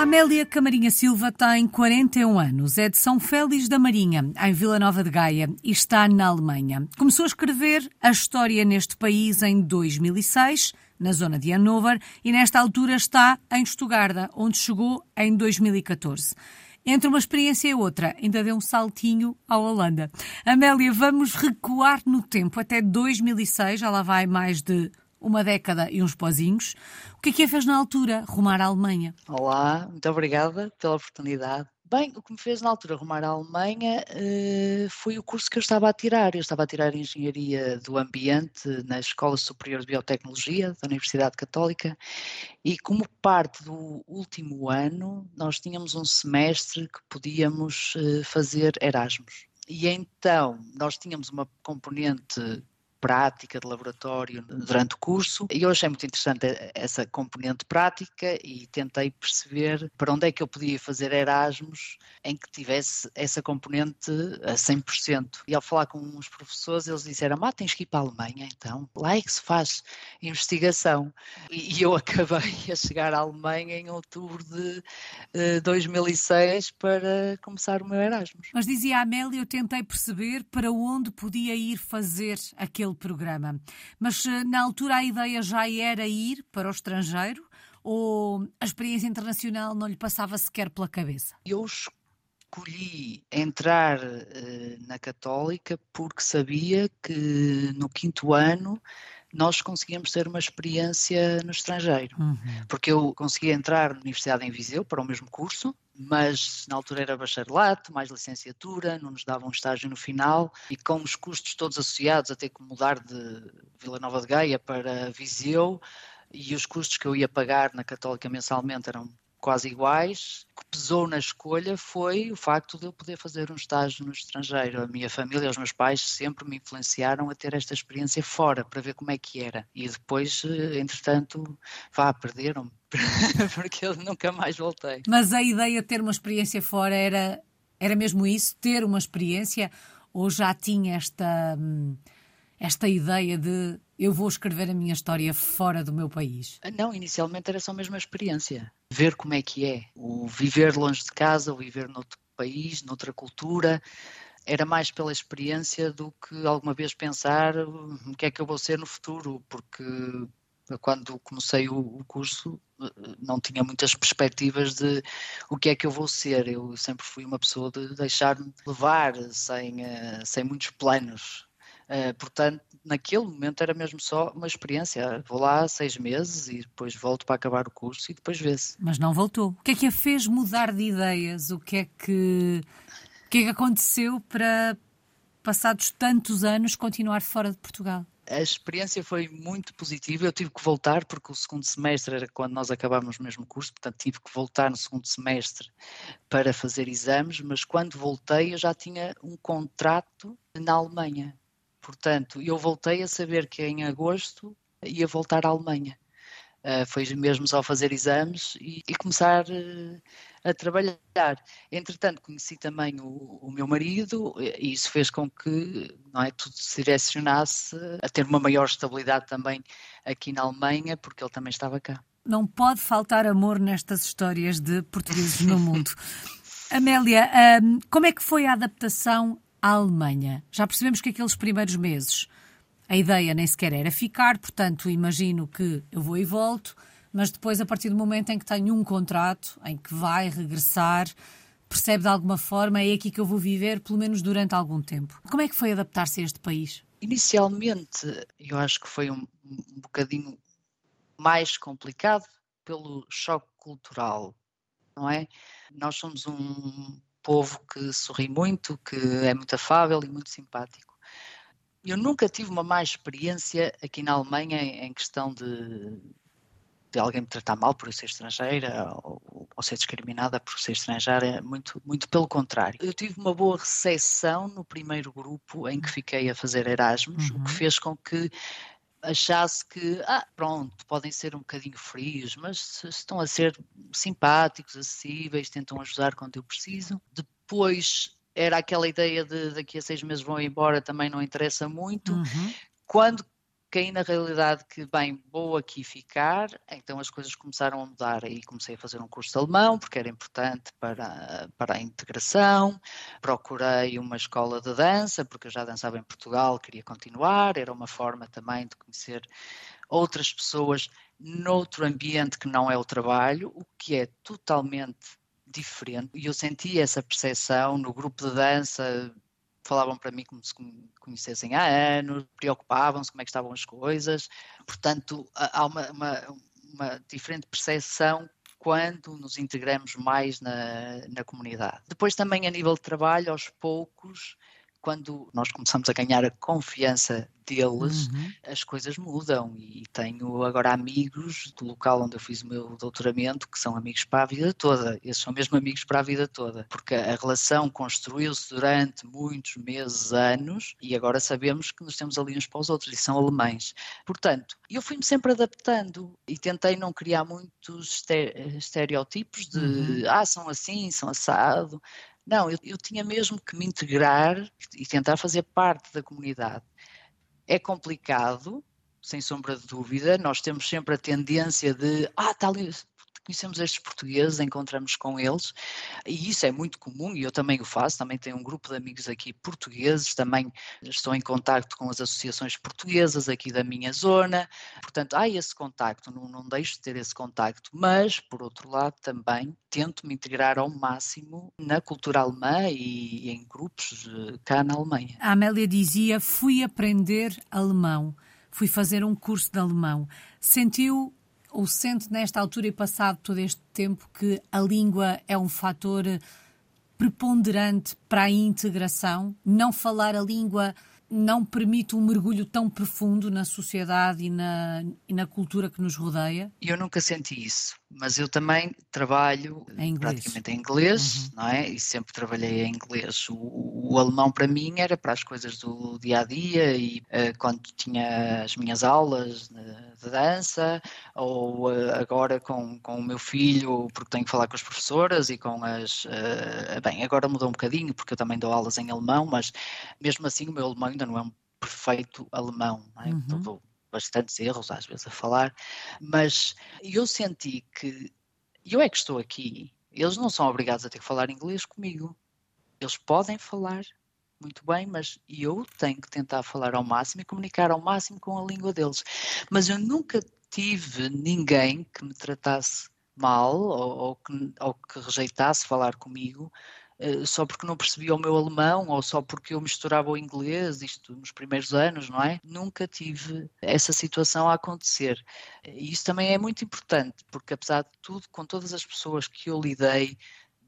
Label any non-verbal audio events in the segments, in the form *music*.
Amélia Camarinha Silva tem 41 anos, é de São Félix da Marinha, em Vila Nova de Gaia, e está na Alemanha. Começou a escrever a história neste país em 2006, na zona de Hannover, e nesta altura está em Estugarda, onde chegou em 2014. Entre uma experiência e outra, ainda deu um saltinho à Holanda. Amélia, vamos recuar no tempo até 2006, já lá vai mais de uma década e uns pozinhos. O que é que a fez na altura, rumar à Alemanha? Olá, muito obrigada pela oportunidade. Bem, o que me fez na altura rumar à Alemanha uh, foi o curso que eu estava a tirar. Eu estava a tirar Engenharia do Ambiente na Escola Superior de Biotecnologia da Universidade Católica e como parte do último ano nós tínhamos um semestre que podíamos uh, fazer Erasmus. E então nós tínhamos uma componente prática de laboratório durante o curso e eu achei muito interessante essa componente prática e tentei perceber para onde é que eu podia fazer Erasmus em que tivesse essa componente a 100%. E ao falar com os professores, eles disseram: Ah, tens que ir para a Alemanha, então. Lá é que se faz investigação. E eu *laughs* acabei a chegar à Alemanha em outubro de uh, 2006 para começar o meu Erasmus. Mas dizia a Amélia: eu tentei perceber para onde podia ir fazer aquele programa. Mas eh, na altura a ideia já era ir para o estrangeiro ou a experiência internacional não lhe passava sequer pela cabeça? Eu escolhi entrar uh, na Católica porque sabia que no quinto ano nós conseguíamos ter uma experiência no estrangeiro. Uhum. Porque eu consegui entrar na Universidade em Viseu para o mesmo curso, mas na altura era bacharelato, mais licenciatura, não nos davam um estágio no final. E com os custos todos associados a ter que mudar de Vila Nova de Gaia para Viseu e os custos que eu ia pagar na Católica mensalmente eram quase iguais. O que pesou na escolha foi o facto de eu poder fazer um estágio no estrangeiro. A minha família, os meus pais sempre me influenciaram a ter esta experiência fora, para ver como é que era. E depois, eh, entretanto, vá, perderam-me, *laughs* porque eu nunca mais voltei. Mas a ideia de ter uma experiência fora era, era mesmo isso? Ter uma experiência? Ou já tinha esta, hum, esta ideia de eu vou escrever a minha história fora do meu país? Não, inicialmente era só mesmo a experiência. Ver como é que é. O viver longe de casa, o viver noutro país, noutra cultura. Era mais pela experiência do que alguma vez pensar hum, o que é que eu vou ser no futuro, porque quando comecei o, curso não tinha muitas perspectivas de o que é que eu vou ser. Eu sempre fui uma pessoa de deixar-me levar sem, eh, sem muitos planos. Uh, portanto, naquele momento era mesmo só uma experiência. Vou lá seis meses e depois volto para acabar o curso e depois vê-se. Mas não voltou. O que é que a fez mudar de ideias? O que é que, o que, é que aconteceu para, passados tantos anos, continuar fora de Portugal? A experiência foi muito positiva. Eu tive que voltar porque o segundo semestre era quando nós acabámos o mesmo curso, portanto tive que voltar no segundo semestre para fazer exames. Mas quando voltei, eu já tinha um contrato na Alemanha Portanto, eu voltei a saber que em agosto ia voltar à Alemanha. Uh, foi mesmo só fazer exames e, e começar uh, a trabalhar. Entretanto, conheci também o, o, meu marido e isso fez com que não é, tudo se direcionasse a ter uma maior estabilidade também aqui na Alemanha, porque ele também estava cá. Não pode faltar amor nestas histórias de portugueses no mundo. *laughs* Amélia, um, como é que foi a adaptação à Alemanha. Já percebemos que aqueles primeiros meses a ideia nem sequer era ficar, portanto, imagino que eu vou e volto, mas depois, a partir do momento em que tenho um contrato, em que vai regressar, percebe de alguma forma, é aqui que eu vou viver, pelo menos durante algum tempo. Como é que foi adaptar-se a este país? Inicialmente, eu acho que foi um, um bocadinho mais complicado pelo choque cultural, não é? Nós somos um povo que sorri muito, que é muito afável e muito simpático. Eu nunca tive uma má experiência aqui na Alemanha em questão de, de alguém me tratar mal por eu ser estrangeira ou, ou, ser discriminada por ser estrangeira, muito, muito pelo contrário. Eu tive uma boa recepção no primeiro grupo em que fiquei a fazer Erasmus, uhum. o que uhum. fez com que achasse que, ah, pronto, podem ser um bocadinho frios, mas estão a ser simpáticos, acessíveis, tentam ajudar quando eu preciso. Depois era aquela ideia de daqui a seis meses vão embora, também não interessa muito. Uhum. Quando caí na realidade que, bem, vou aqui ficar, então as coisas começaram a mudar. Aí comecei a fazer um curso de alemão, porque era importante para, para a integração. Procurei uma escola de dança, porque eu já dançava em Portugal, queria continuar. Era uma forma também de conhecer outras pessoas noutro ambiente que não é o trabalho, o que é totalmente diferente. E eu senti essa percepção no grupo de dança falavam para mim como se conhecessem há anos, preocupavam-se como é que estavam as coisas. Portanto, há uma, uma, uma diferente percepção quando nos integramos mais na, na comunidade. Depois também a nível de trabalho, aos poucos, quando nós começamos a ganhar a confiança deles, uhum. as coisas mudam. E tenho agora amigos do local onde eu fiz o meu doutoramento que são amigos para a vida toda. Esses são mesmo amigos para a vida toda, porque a relação construiu-se durante muitos meses, anos, e agora sabemos que nos temos ali uns para os outros, e são alemães. Portanto, eu fui-me sempre adaptando e tentei não criar muitos estereótipos de uhum. ah, são assim, são assado. Não, eu, eu tinha mesmo que me integrar e tentar fazer parte da comunidade. É complicado, sem sombra de dúvida, nós temos sempre a tendência de, ah, está ali, conhecemos estes portugueses, encontramos com eles, e isso é muito comum, e eu também o faço, também tenho um grupo de amigos aqui portugueses, também estou em contacto com as associações portuguesas aqui da minha zona, portanto há esse contacto, não, não deixo de ter esse contacto, mas, por outro lado, também tento me integrar ao máximo na cultura alemã e, e em grupos eh, cá na Alemanha. A Amélia dizia, fui aprender alemão, fui fazer um curso de alemão. Sentiu ou sente nesta altura e passado todo este tempo que a língua é um fator preponderante para a integração? Não falar a língua não permite um mergulho tão profundo na sociedade e na, e na cultura que nos rodeia? Eu nunca senti isso, mas eu também trabalho em praticamente em inglês, uhum. não é? E sempre trabalhei em inglês. O, o, alemão para mim era para as coisas do dia a dia e uh, quando tinha as minhas aulas de, de dança ou uh, agora com, com o meu filho, porque tenho que falar com as professoras e com as. Uh, bem, agora mudou um bocadinho porque eu também dou aulas em alemão, mas mesmo assim o meu alemão ainda não é um perfeito alemão, não é? Uhum. Então, bastantes erros às vezes a falar, mas eu senti que eu é que estou aqui, eles não são obrigados a ter que falar inglês comigo. Eles podem falar muito bem, mas eu tenho que tentar falar ao máximo e comunicar ao máximo com a língua deles. Mas eu nunca tive ninguém que me tratasse mal ou, ou, que, ou que rejeitasse falar comigo só porque não percebia o meu alemão ou só porque eu misturava o inglês, isto nos primeiros anos, não é? Nunca tive essa situação a acontecer. E isso também é muito importante, porque apesar de tudo, com todas as pessoas que eu lidei,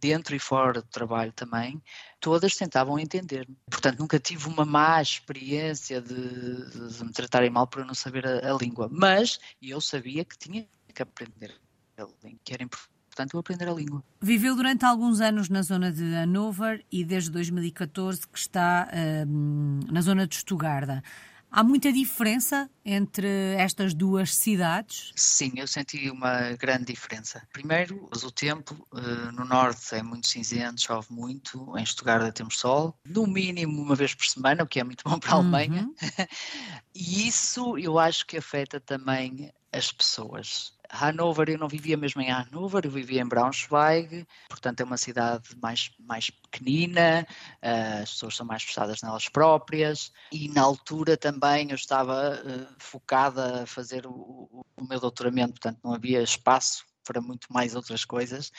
dentro e fora do trabalho também, todas tentavam entender-me. Portanto, nunca tive uma má experiência de, de, de me tratarem mal por eu não saber a, a língua. Mas eu sabia que tinha que aprender a língua, que era importante portanto, eu aprender a língua. Viveu durante alguns anos na zona de Hannover e desde 2014 que está hum, na zona de Stuttgart. Há muita diferença entre estas duas cidades? Sim, eu senti uma grande diferença. Primeiro, o tempo uh, no norte é muito cinzento, chove muito, em Stuttgart temos sol, no mínimo uma vez por semana, o que é muito bom para a Alemanha. Uhum. *laughs* e isso eu acho que afeta também as pessoas. Hannover, eu não vivia mesmo em Hannover, eu vivia em Braunschweig, portanto é uma cidade mais, mais pequenina, uh, as pessoas são mais fechadas nelas próprias e na altura também eu estava uh, focada a fazer o, o meu doutoramento, portanto não havia espaço para muito mais outras coisas,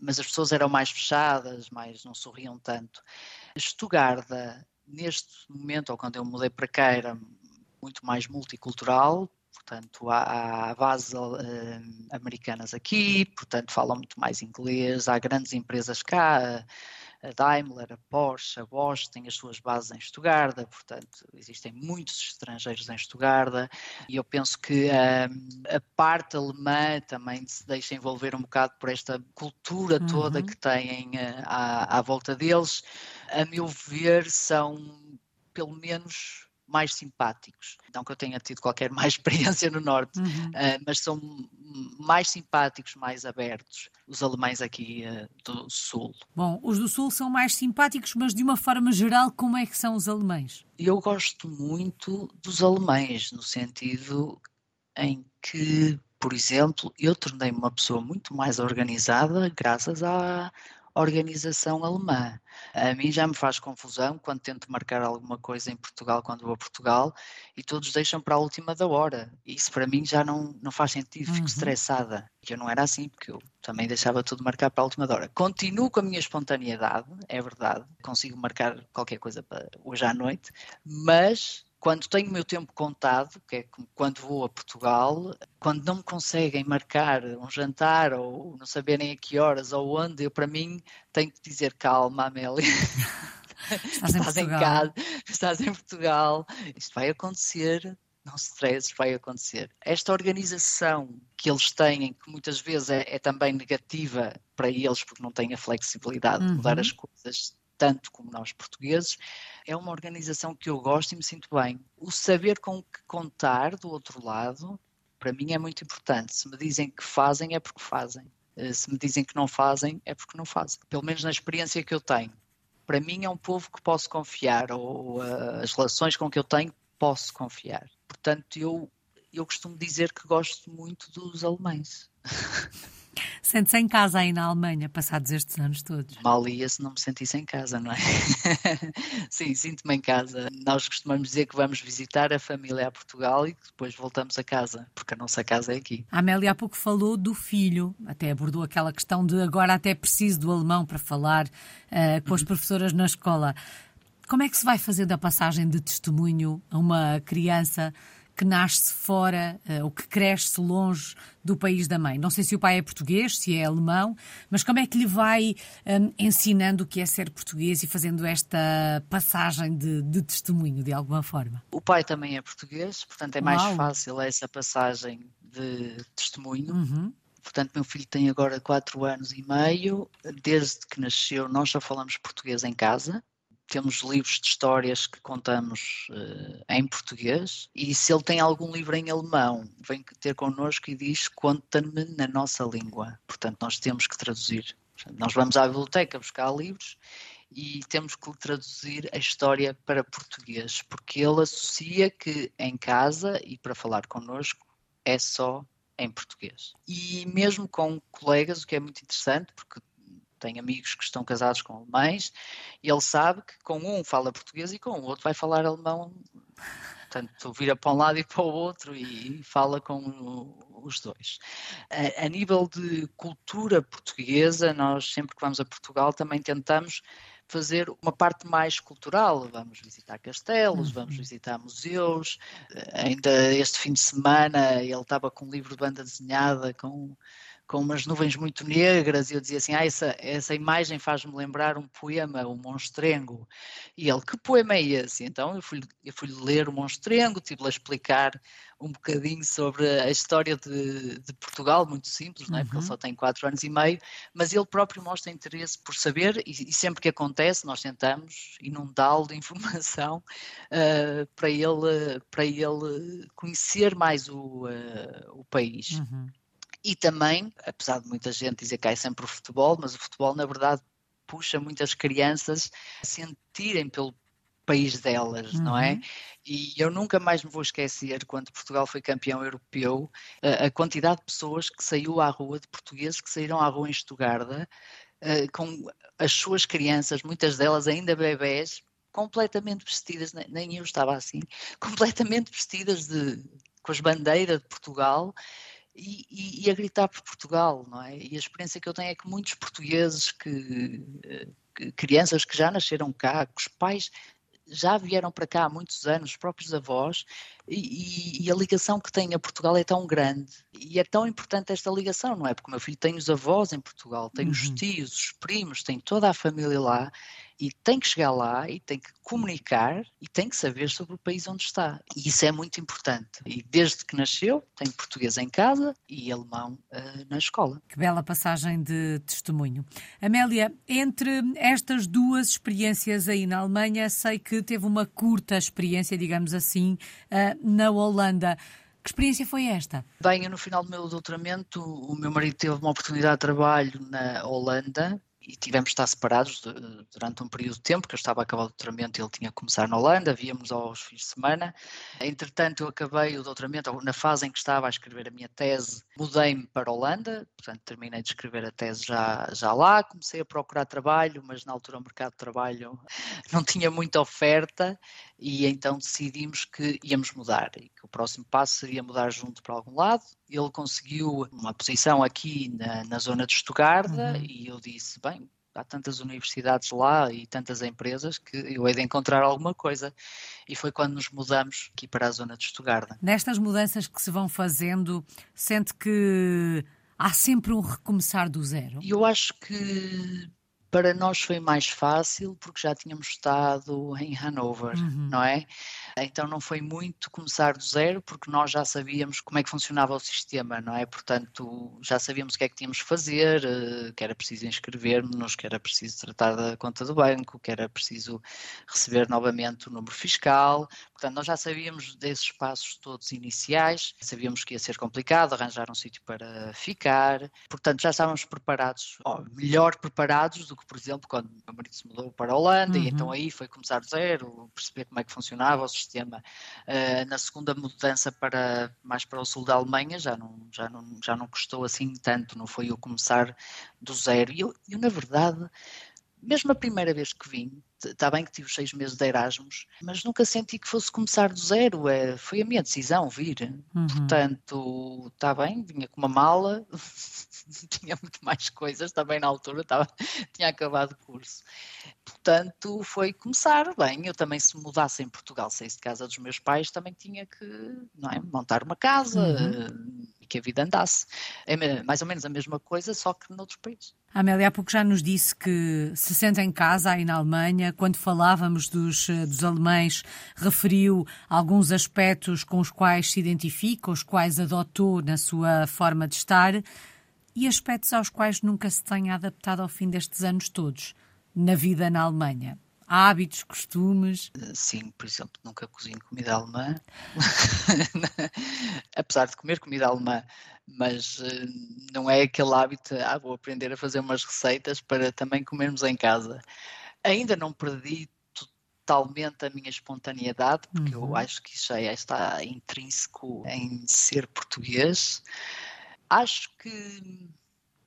mas as pessoas eram mais fechadas, mais não sorriam tanto. Stuttgart, neste momento, ou quando eu mudei para cá, era muito mais multicultural, portanto há, há bases uh, americanas aqui, portanto falam muito mais inglês, há grandes empresas cá, a Daimler, a Porsche, a Bosch têm as suas bases em Stuttgart, portanto existem muitos estrangeiros em Stuttgart e eu penso que a parte alemã também se deixa envolver um bocado por esta cultura toda uhum. que têm uh, à, à volta deles. A meu ver, são pelo menos mais simpáticos. Não que eu tenha tido qualquer mais *laughs* experiência no Norte, uhum. uh, mas são mais simpáticos, mais abertos, os alemães aqui uh, do Sul. Bom, os do Sul são mais simpáticos, mas de uma forma geral, como é que são os alemães? Eu gosto muito dos alemães, no sentido em que, por exemplo, eu tornei-me uma pessoa muito mais organizada graças à organização alemã. A mim já me faz confusão quando tento marcar alguma coisa em Portugal, quando vou a Portugal, e todos deixam para a última da hora. Isso para mim já não, não faz sentido, fico uhum. estressada. Que eu não era assim, porque eu também deixava tudo marcar para a última da hora. Continuo com a minha espontaneidade, é verdade, consigo marcar qualquer coisa para hoje à noite, mas quando tenho o meu tempo contado, que é quando vou a Portugal, quando não me conseguem marcar um jantar ou não saberem a que horas ou onde, eu para mim tenho que dizer calma, Amélia. *laughs* Estás, em, estás em casa, estás em Portugal, isto vai acontecer, não se stresses, vai acontecer. Esta organização que eles têm, que muitas vezes é, é também negativa para eles, porque não têm a flexibilidade uhum. de mudar as coisas tanto como nós portugueses, é uma organização que eu gosto e me sinto bem. O saber com que contar do outro lado, para mim é muito importante. Se me dizem que fazem, é porque fazem. Eh, se me dizem que não fazem, é porque não fazem. Pelo menos na experiência que eu tenho. Para mim é um povo que posso confiar, ou uh, as relações com que eu tenho, posso confiar. Portanto, eu, eu costumo dizer que gosto muito dos alemães. *laughs* Sente-se em casa aí na Alemanha, passados estes anos todos? Mal ia se não me sentisse em casa, não é? *laughs* Sim, sinto-me em casa. Nós costumamos dizer que vamos visitar a família a Portugal e que depois voltamos a casa, porque a nossa casa é aqui. A Amélia há pouco falou do filho, até abordou aquela questão de agora até preciso do alemão para falar uh, com as uhum. professoras na escola. Como é que se vai fazer da passagem de testemunho a uma criança que nasce fora uh, ou que cresce longe do país da mãe. Não sei se o pai é português, se é alemão, mas como é que lhe vai um, ensinando o que é ser português e fazendo esta passagem de, de, testemunho, de alguma forma? O pai também é português, portanto é mais Uau. fácil essa passagem de testemunho. Uhum. Portanto, meu filho tem agora quatro anos e meio. Desde que nasceu, nós já falamos português em casa temos livros de histórias que contamos uh, em português e se ele tem algum livro em alemão, vem ter connosco e diz conta-me na nossa língua. Portanto, nós temos que traduzir. Nós vamos à biblioteca buscar livros e temos que traduzir a história para português, porque ele associa que em casa e para falar connosco é só em português. E mesmo com colegas, o que é muito interessante, porque tem amigos que estão casados com alemães e ele sabe que com um fala português e com o outro vai falar alemão. Portanto, vira para um lado e para o outro e fala com os dois. A, a nível de cultura portuguesa, nós sempre que vamos a Portugal também tentamos fazer uma parte mais cultural. Vamos visitar castelos, vamos uhum. visitar museus. Ainda este fim de semana ele estava com um livro de banda desenhada com com umas nuvens muito negras, e eu dizia assim: ah, essa, essa imagem faz-me lembrar um poema, o Monstrengo. E ele, que poema é esse? Então eu fui, eu fui ler o Monstrengo, tive-lhe a explicar um bocadinho sobre a história de, de Portugal, muito simples, não é? porque ele uhum. só tem quatro anos e meio, mas ele próprio mostra interesse por saber, e, e sempre que acontece, nós tentamos inundá-lo de *laughs* informação uh, para, ele, para ele conhecer mais o, uh, o país. Uhum. E também, apesar de muita gente dizer que é sempre o futebol, mas o futebol, na verdade, puxa muitas crianças a sentirem pelo país delas, uhum. não é? Uhum. E eu nunca mais me vou esquecer, quando Portugal foi campeão europeu, a, a quantidade de pessoas que saiu à rua, de portugueses que saíram à rua em Estugarda, uh, com as suas crianças, muitas delas ainda bebés, completamente vestidas, nem eu estava assim, *laughs* completamente vestidas de, com as bandeiras de Portugal e, e, e, a gritar por Portugal, não é? E a experiência que eu tenho é que muitos portugueses, que, que crianças que já nasceram cá, que os pais já vieram para cá há muitos anos, os próprios avós, e, e, a ligação que têm a Portugal é tão grande. E é tão importante esta ligação, não é? Porque o meu filho tem os avós em Portugal, tem uhum. os tios, os primos, tem toda a família lá, e tem que chegar lá e tem que comunicar e tem que saber sobre o país onde está. E isso é muito importante. E desde que nasceu, tem português em casa e alemão uh, na escola. Que bela passagem de testemunho. Amélia, entre estas duas experiências aí na Alemanha, sei que teve uma curta experiência, digamos assim, uh, na Holanda. Que experiência foi esta? Bem, eu, no final do meu doutoramento, o meu marido teve uma oportunidade de trabalho na Holanda e tivemos de estar separados durante um período de tempo, que eu estava a acabar o doutoramento e ele tinha que começar na Holanda, víamos aos fins de semana. Entretanto, eu acabei o doutoramento, na fase em que estava a escrever a minha tese, mudei-me para a Holanda, portanto terminei de escrever a tese já, já lá, comecei a procurar trabalho, mas na altura o mercado de trabalho *laughs* não tinha muita oferta e então decidimos que íamos mudar e que o próximo passo seria mudar junto para algum lado. Ele conseguiu uma posição aqui na, na zona de Stuttgart uhum. e eu disse, bem, há tantas universidades lá e tantas empresas que eu hei de encontrar alguma coisa. E foi quando nos mudamos aqui para a zona de Stuttgart. Nestas mudanças que se vão fazendo, sente que há sempre um recomeçar do zero? Eu acho que para nós foi mais fácil porque já tínhamos estado em Hanover, uhum. não é? Então não foi muito começar do zero porque nós já sabíamos como é que funcionava o sistema, não é? Portanto, já sabíamos o que é que tínhamos de fazer, eh, que era preciso inscrever-nos, que era preciso tratar da conta do banco, que era preciso receber novamente o número fiscal. Portanto, nós já sabíamos desses passos todos iniciais, sabíamos que ia ser complicado arranjar um sítio para ficar. Portanto, já estávamos preparados, melhor preparados do que por exemplo, quando meu marido se mudou para a Holanda, uhum. e então aí foi começar do zero, perceber como é que funcionava o sistema. Uh, na segunda mudança para mais para o sul da Alemanha já não, já não, já não custou assim tanto, não foi eu começar do zero. E eu, eu na verdade, mesmo a primeira vez que vim, está bem que tive seis meses de Erasmus, mas nunca senti que fosse começar do zero. É, foi a minha decisão vir. Uhum. Portanto, está bem, vinha com uma mala, *laughs* tinha muito mais coisas também na altura, estava, *laughs* tinha acabado o curso. Portanto, foi começar bem. Eu também, se mudasse em Portugal, saísse de casa dos meus pais, também tinha que não é, montar uma casa. Uhum e que a vida andasse. É mais ou menos a mesma coisa, só que noutros países. A Amélia há pouco já nos disse que se sente em casa aí na Alemanha. Quando falávamos dos, eh, dos alemães, referiu alguns aspectos com os quais se identifica, os quais adotou na sua forma de estar e aspectos aos quais nunca se tenha adaptado ao fim destes anos todos, na vida na Alemanha hábitos, costumes? Sim, por exemplo, nunca cozinho comida alemã, *laughs* apesar de comer comida alemã, mas uh, não é aquele hábito, ah, vou aprender a fazer umas receitas para também comermos em casa. Ainda não perdi totalmente a minha espontaneidade, porque uhum. eu acho que isso já está intrínseco em ser português. Acho que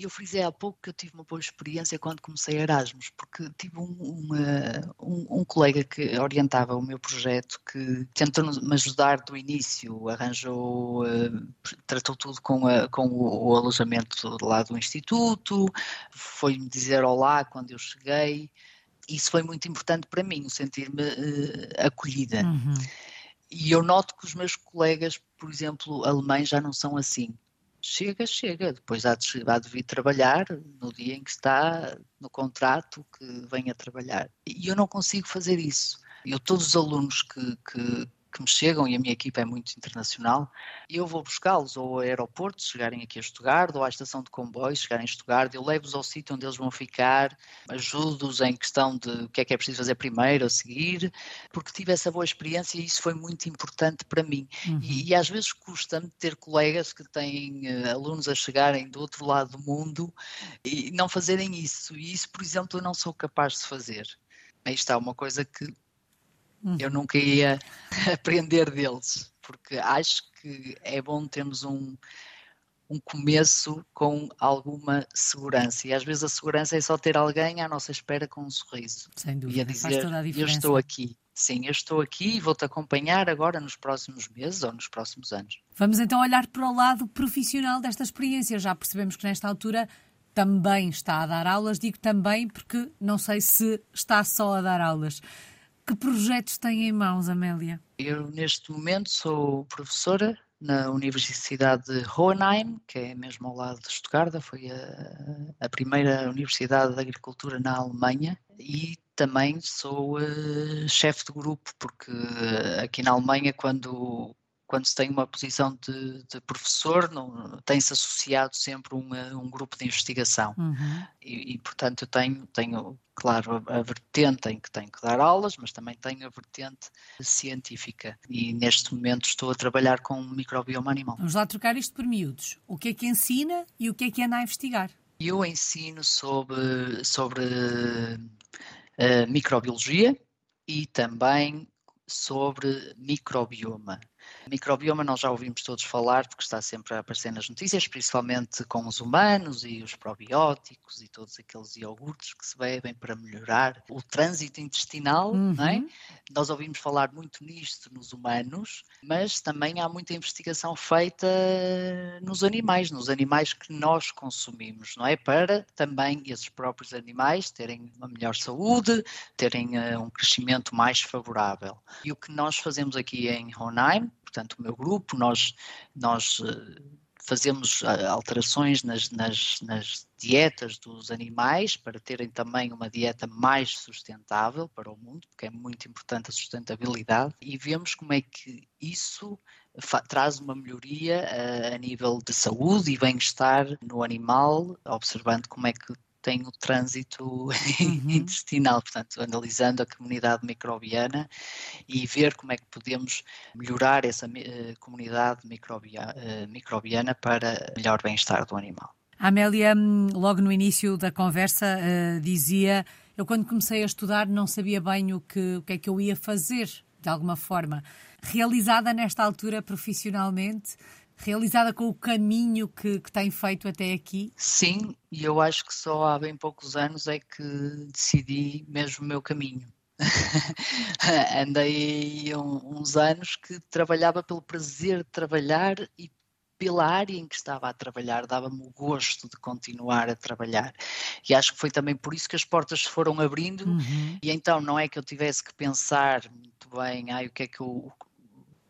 eu frisei há pouco que eu tive uma boa experiência quando comecei Erasmus, porque tive um, uma, um, um, colega que orientava o meu projeto que tentou me ajudar do início, arranjou, uh, tratou tudo com, a, com o, o, alojamento lá do Instituto, foi-me dizer olá quando eu cheguei. Isso foi muito importante para mim, sentir-me uh, acolhida. Uhum. E eu noto que os meus colegas, por exemplo, alemães, já não são assim chega, chega. Depois há de, há de vir trabalhar no dia em que está no contrato que venha trabalhar. E eu não consigo fazer isso. Eu, todos os alunos que, que, que me chegam, e a minha equipa é muito internacional, e eu vou buscá-los ou ao aeroporto, se chegarem aqui a Estugardo, ou à estação de comboios, chegarem a Estugardo, eu levo-os ao sítio onde eles vão ficar, ajudo-os em questão de o que é que é preciso fazer primeiro, a seguir, porque tive essa boa experiência e isso foi muito importante para mim. Uhum. E, e, às vezes custa-me ter colegas que têm uh, alunos a chegarem do outro lado do mundo e não fazerem isso. E isso, por exemplo, eu não sou capaz de fazer. Aí está uma coisa que Uhum. Eu nunca ia *laughs* aprender deles, porque acho que é bom termos um, um começo com alguma segurança. E às vezes a segurança é só ter alguém à nossa espera com um sorriso. Sem dúvida, e a dizer, a eu estou aqui. Sim, eu estou aqui e vou-te acompanhar agora nos próximos meses ou nos próximos anos. Vamos então olhar para o lado profissional desta experiência. Já percebemos que nesta altura também está a dar aulas. Digo também porque não sei se está só a dar aulas. Que projetos tem em mãos, Amélia? Eu, neste momento, sou professora na Universidade de Hohenheim, que é mesmo ao lado de Stuttgart, foi a, a primeira Universidade de Agricultura na Alemanha e também sou uh, chefe de grupo, porque aqui na Alemanha, quando, quando se tem uma posição de, de professor, tem-se associado sempre um, um grupo de investigação. Uhum. E, e, portanto, eu tenho, tenho claro, a, a, vertente em que tenho que dar aulas, mas também tenho a vertente científica. E neste momento estou a trabalhar com microbioma animal. Vamos lá trocar isto por miúdos. O que é que ensina e o que é que anda a investigar? Eu ensino sobre, sobre uh, microbiologia e também sobre microbioma. Microbioma nós já ouvimos todos falar, porque está sempre a aparecer nas notícias, principalmente com os humanos e os probióticos e todos aqueles iogurtes que se bebem para melhorar o trânsito intestinal, uhum. não é? Uhum. Nós ouvimos falar muito nisto nos humanos, mas também há muita investigação feita nos animais, nos animais que nós consumimos, não é? Para também esses próprios animais terem uma melhor saúde, terem uh, um crescimento mais favorável. E o que nós fazemos aqui em Hohenheim, portanto, o meu grupo, nós, nós eh, fazemos eh, alterações nas, nas, nas, dietas dos animais para terem também uma dieta mais sustentável para o mundo, porque é muito importante a sustentabilidade, e vemos como é que isso traz uma melhoria a, eh, a nível de saúde e bem-estar no animal, observando como é que tem o trânsito *laughs* uhum. intestinal, portanto, analisando a comunidade microbiana e ver como é que podemos melhorar essa uh, comunidade microbia, uh, microbiana para melhor bem-estar do animal. A Amélia, hum, logo no início da conversa, uh, dizia: Eu, quando comecei a estudar, não sabia bem o que, o que é que eu ia fazer, de alguma forma. Realizada nesta altura profissionalmente, realizada com o caminho que, que, tem feito até aqui? Sim, e eu acho que só há bem poucos anos é que decidi mesmo o meu caminho. *laughs* Andei um, uns anos que trabalhava pelo prazer de trabalhar e pela área em que estava a trabalhar, dava-me o gosto de continuar a trabalhar. E acho que foi também por isso que as portas se foram abrindo, uhum. e então não é que eu tivesse que pensar muito bem, ai, o que é que eu,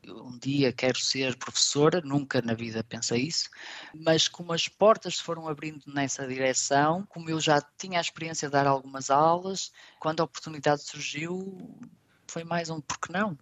um dia quero ser professora, nunca na vida pensei isso, mas como as portas se foram abrindo nessa direção, como eu já tinha a experiência de dar algumas aulas, quando a oportunidade surgiu, foi mais um porque não.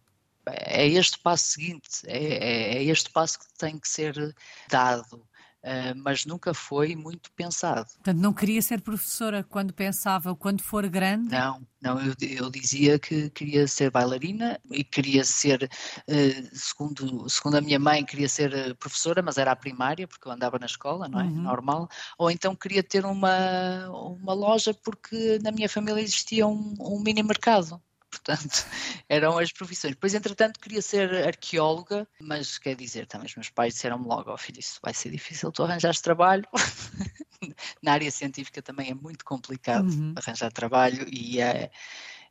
É este passo seguinte, é, é, é este passo que tem que ser dado. Uh, mas nunca foi muito pensado. Portanto, não queria ser professora quando pensava, quando for grande? Não, não, eu, eu dizia que queria ser bailarina e queria ser, uh, segundo, segundo a minha mãe, queria ser eh, professora, mas era a primária, porque eu andava na escola, não é? Uhum. Normal. Ou então queria ter uma, uma loja, porque na minha família existia um, um mini mercado *laughs* portanto, eram as profissões. Depois, entretanto, queria ser arqueóloga, mas quer dizer, também os meus pais disseram-me logo, oh filho, isso vai ser difícil, tu arranjaste trabalho. *laughs* Na área científica também é muito complicado uhum. arranjar trabalho e é,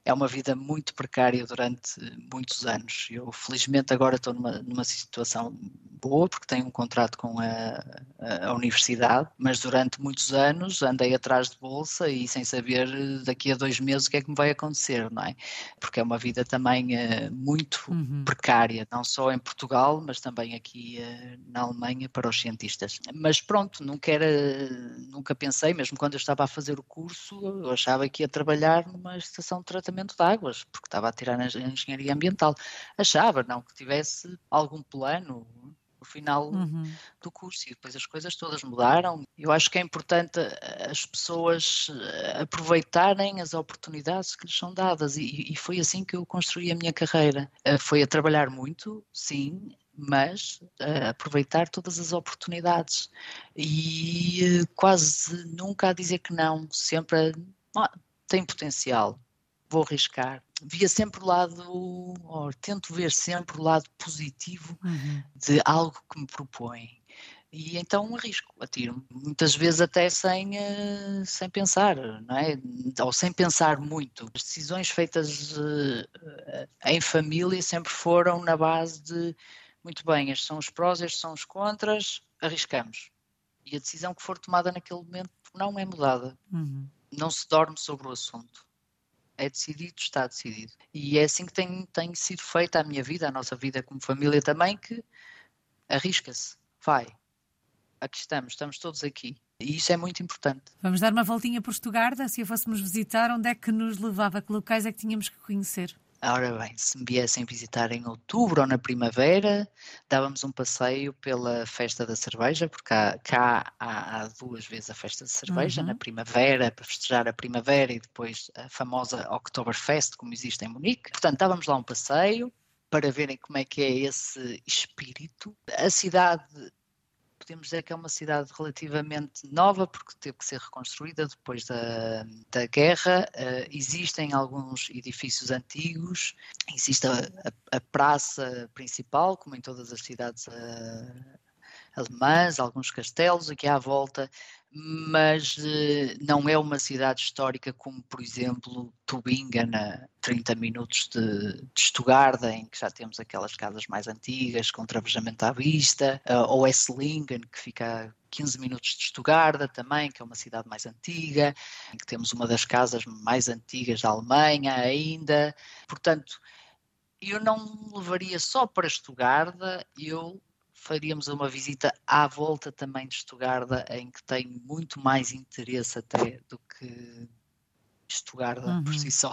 é uma vida muito precária durante muitos anos. Eu, felizmente, agora estou numa, numa situação boa, porque tenho um contrato com a, a, universidade, mas durante muitos anos andei atrás de bolsa e sem saber daqui a dois meses o que é que me vai acontecer, não é? Porque é uma vida também uh, muito uhum. precária, não só em Portugal, mas também aqui uh, na Alemanha para os cientistas. Mas pronto, nunca, era, nunca pensei, mesmo quando eu estava a fazer o curso, eu achava que ia trabalhar numa estação de tratamento tratamento de águas, porque estava a tirar a engenharia ambiental. Achava, não, que tivesse algum plano no final uhum. do curso e depois as coisas todas mudaram. Eu acho que é importante eh, as pessoas eh, aproveitarem as oportunidades que lhes são dadas e, e foi assim que eu construí a minha carreira. Eh, foi a trabalhar muito, sim, mas uh, aproveitar todas as oportunidades e uh, quase nunca a dizer que não, sempre a, tem potencial, vou arriscar. Via sempre o lado, ou tento ver sempre o lado positivo uhum. de algo que me propõe. E então arrisco, atiro muitas vezes até sem, uh, sem pensar, não é? Ou sem pensar muito. As decisões feitas uh, em família sempre foram na base de, muito bem, estes são os prós, estes são os contras, arriscamos. E a decisão que for tomada naquele momento não é mudada. Uhum. Não se dorme sobre o assunto é decidido, está decidido. E é assim que tem, tem sido feita a minha vida, a nossa vida como família também, que arrisca-se, vai. Aqui estamos, estamos todos aqui. E isso é muito importante. Vamos dar uma voltinha por Estugarda. Se a fôssemos visitar, onde é que nos levava? Que locais é que tínhamos que conhecer? Ora bem, se me viessem visitar em outubro ou na primavera, dávamos um passeio pela festa da cerveja, porque cá, cá há, há, duas vezes a festa da cerveja, uhum. na primavera, para festejar a primavera e depois a famosa Oktoberfest, como existe em Munique. Portanto, dávamos lá um passeio para verem como é que é esse espírito. A cidade podemos dizer que é uma cidade relativamente nova, porque teve que ser reconstruída depois da, da guerra. Uh, existem alguns edifícios antigos, existe a, a, a, praça principal, como em todas as cidades uh, alemãs, alguns castelos aqui à volta, mas eh, não é uma cidade histórica como, por exemplo, Tubingen, a 30 minutos de, de Stuttgart, em que já temos aquelas casas mais antigas, com travejamento à vista, ou Esslingen, que fica a 15 minutos de Stuttgart também, que é uma cidade mais antiga, em que temos uma das casas mais antigas da Alemanha ainda. Portanto, eu não levaria só para Stuttgart, eu faríamos uma visita à volta também de Estugarda, em que tenho muito mais interesse até do que Estugarda uhum. por si só.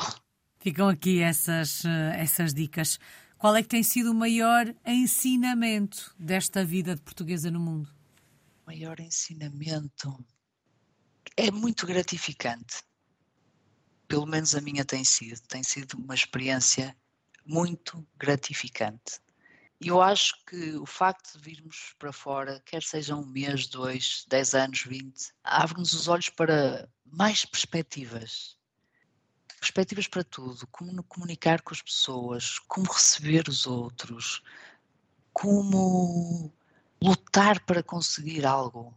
Ficam aqui essas, eh, essas dicas. Qual é que tem sido o maior ensinamento desta vida de portuguesa no mundo? O maior ensinamento é muito gratificante. Pelo menos a minha tem sido. Tem sido uma experiência muito gratificante eu acho que o facto de virmos para fora, quer seja um mês, dois, dez anos, vinte, abre-nos os olhos para mais perspectivas. Perspectivas para tudo, como comunicar com as pessoas, como receber os outros, como lutar para conseguir algo.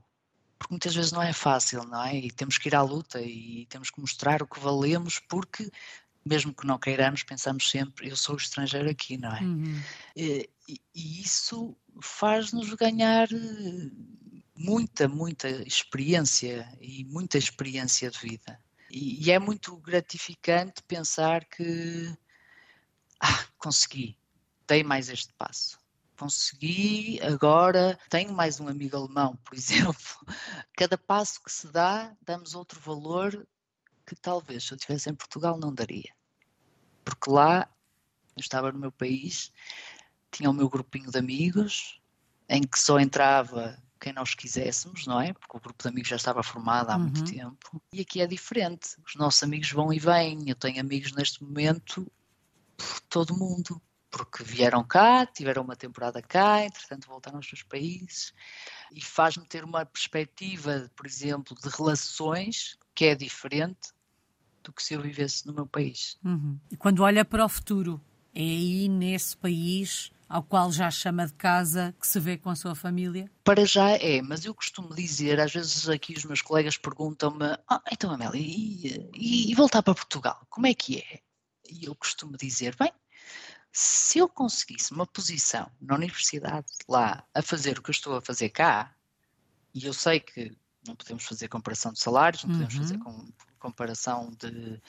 Porque muitas vezes não é fácil, não é? E temos que ir à luta e temos que mostrar o que valemos, porque mesmo que não queiramos, pensamos sempre, eu sou estrangeiro aqui, não é? Uhum. E, e, isso faz-nos ganhar eh, muita, muita experiência e muita experiência de vida. E, e é muito gratificante pensar que, ah, consegui, dei mais este passo consegui, agora tenho mais um amigo alemão, por *laughs* exemplo. Cada passo que se dá, damos outro valor que talvez se eu estivesse em Portugal não daria. Porque lá eu estava no meu país, tinha o meu grupinho de amigos, em que só entrava quem nós quiséssemos, não é? Porque o grupo de amigos já estava formado há uhum. muito tempo. E aqui é diferente. Os nossos amigos vão e vêm. Eu tenho amigos neste momento por todo o mundo. Porque vieram cá, tiveram uma temporada cá, entretanto voltaram aos seus países. E faz-me ter uma perspectiva, por exemplo, de relações que é diferente do que se eu vivesse no meu país. Uhum. E quando olha para o futuro, é aí nesse país ao qual já chama de casa que se vê com a sua família? Para já é, mas eu costumo dizer, às vezes aqui os meus colegas perguntam-me: ah, então Amélia, e, e, e voltar para Portugal, como é que é? E eu costumo dizer: bem, se eu conseguisse uma posição na universidade lá a fazer o que eu estou a fazer cá, e eu sei que não podemos fazer comparação de salários, não podemos uhum. fazer com, comparação de,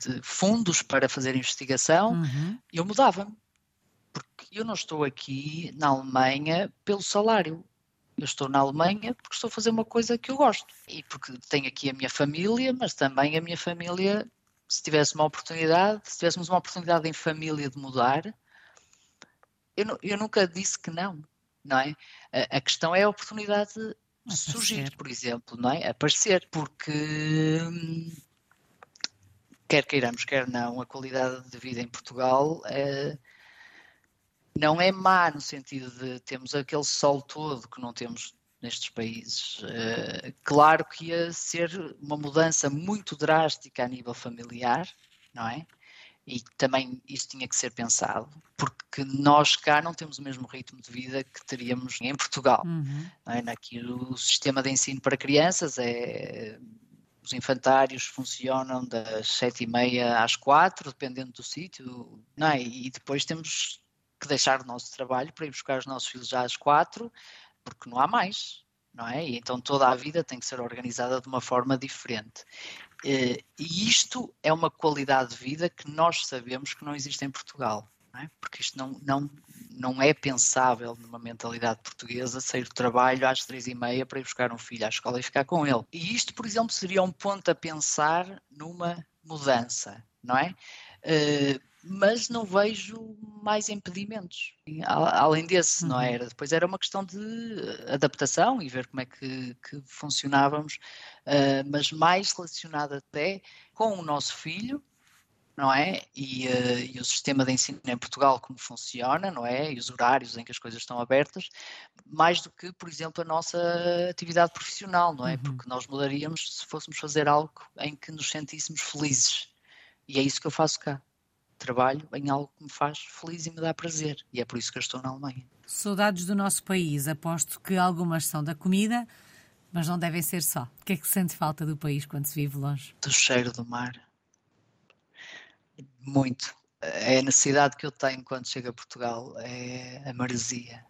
de, fundos para fazer investigação, uhum. eu mudava-me. Porque eu não estou aqui na Alemanha pelo salário. Eu estou na Alemanha porque estou a fazer uma coisa que eu gosto. E porque tenho aqui a minha família, mas também a minha família, se tivesse uma oportunidade, se tivéssemos uma oportunidade em família de mudar, eu, eu nunca disse que não, não é? A, a questão é a oportunidade surgir, por exemplo, não é? Aparecer, porque hum, quer queiramos, quer não, a qualidade de vida em Portugal é, não é má no sentido de termos aquele sol todo que não temos nestes países. É, claro que ia ser uma mudança muito drástica a nível familiar, não é? E também isso tinha que ser pensado, porque nós cá não temos o mesmo ritmo de vida que teríamos em Portugal. Uhum. Não é? Aqui o sistema de ensino para crianças é os infantários funcionam das sete e meia às quatro, dependendo do sítio, não é? E depois temos que deixar o nosso trabalho para ir buscar os nossos filhos já às quatro, porque não há mais, não é? E então toda a vida tem que ser organizada de uma forma diferente. Eh, e isto é uma qualidade de vida que nós sabemos que não existe em Portugal. não é? Porque isto não, não, não é pensável numa mentalidade portuguesa sair do trabalho às três e meia para ir buscar um filho à escola e ficar com ele. E isto, por exemplo, seria um ponto a pensar numa mudança, não é? Uh, mas não vejo mais impedimentos. Além desse, não uhum. era? Depois era uma questão de adaptação e ver como é que, que funcionávamos, uh, mas mais relacionado até com o nosso filho, não é? E, uh, e, o sistema de ensino em Portugal, como funciona, não é? E os horários em que as coisas estão abertas, mais do que, por exemplo, a nossa atividade profissional, não é? Uhum. Porque nós mudaríamos se fôssemos fazer algo em que nos sentíssemos felizes. E é isso que eu faço cá. Trabalho em algo que me faz feliz e me dá prazer. E é por isso que eu estou na Alemanha. Saudades do nosso país. Aposto que algumas são da comida, mas não devem ser só. O que é que sente falta do país quando se vive longe? Do cheiro do mar muito. É a necessidade que eu tenho quando chego a Portugal, é a maresia.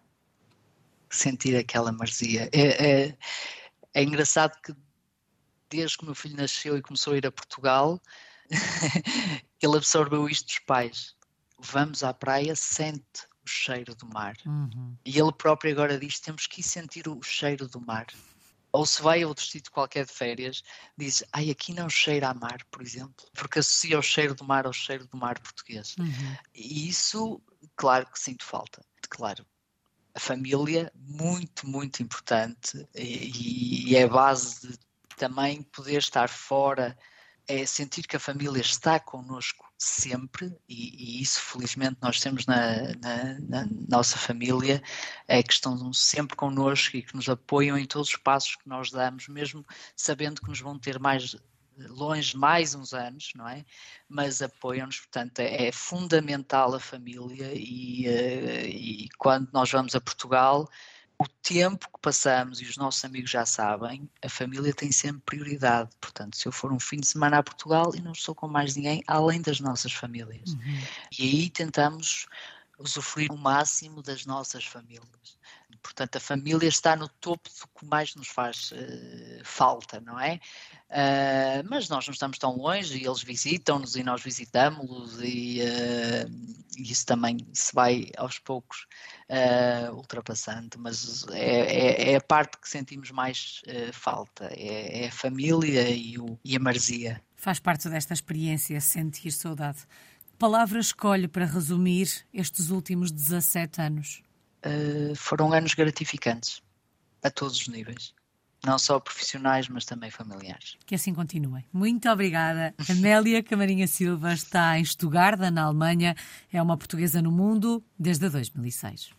Sentir aquela maresia. É, é, é engraçado que desde que o meu filho nasceu e começou a ir a Portugal, *laughs* ele absorveu isto dos pais. Vamos à praia, sente o cheiro do mar. Uhum. E ele próprio agora diz: temos que ir sentir o cheiro do mar ou se vai a outro sítio qualquer de férias, diz, ai, aqui não cheira a mar, por exemplo, porque associa o cheiro do mar ao cheiro do mar português. Uhum. E isso, claro que sinto falta, claro. A família, muito, muito importante, e, e é a base de também poder estar fora é sentir que a família está connosco sempre, e, e isso felizmente nós temos na, na, na, nossa família, é que estão sempre connosco e que nos apoiam em todos os passos que nós damos, mesmo sabendo que nos vão ter mais longe mais uns anos, não é? Mas apoiam-nos, portanto, é, é, fundamental a família e, uh, e quando nós vamos a Portugal o tempo que passamos, e os nossos amigos já sabem, a família tem sempre prioridade. Portanto, se eu for um fim de semana a Portugal, e não estou com mais ninguém além das nossas famílias. Uhum. E aí tentamos usufruir o máximo das nossas famílias. Portanto, a família está no topo do que mais nos faz uh, falta, não é? Uh, mas nós não estamos tão longe e eles visitam-nos e nós visitamos-los e, uh, isso também se vai aos poucos ultrapassando, mas é, é, é, a parte que sentimos mais falta, é, é, a família e, o, e a marzia. Faz parte desta experiência sentir saudade. Palavra escolhe para resumir estes últimos 17 anos? Uh, foram anos gratificantes a todos os níveis. Não só profissionais, mas também familiares. Que assim continuem. Muito obrigada. Amélia Camarinha Silva está em Stuttgart, na Alemanha. É uma portuguesa no mundo desde 2006.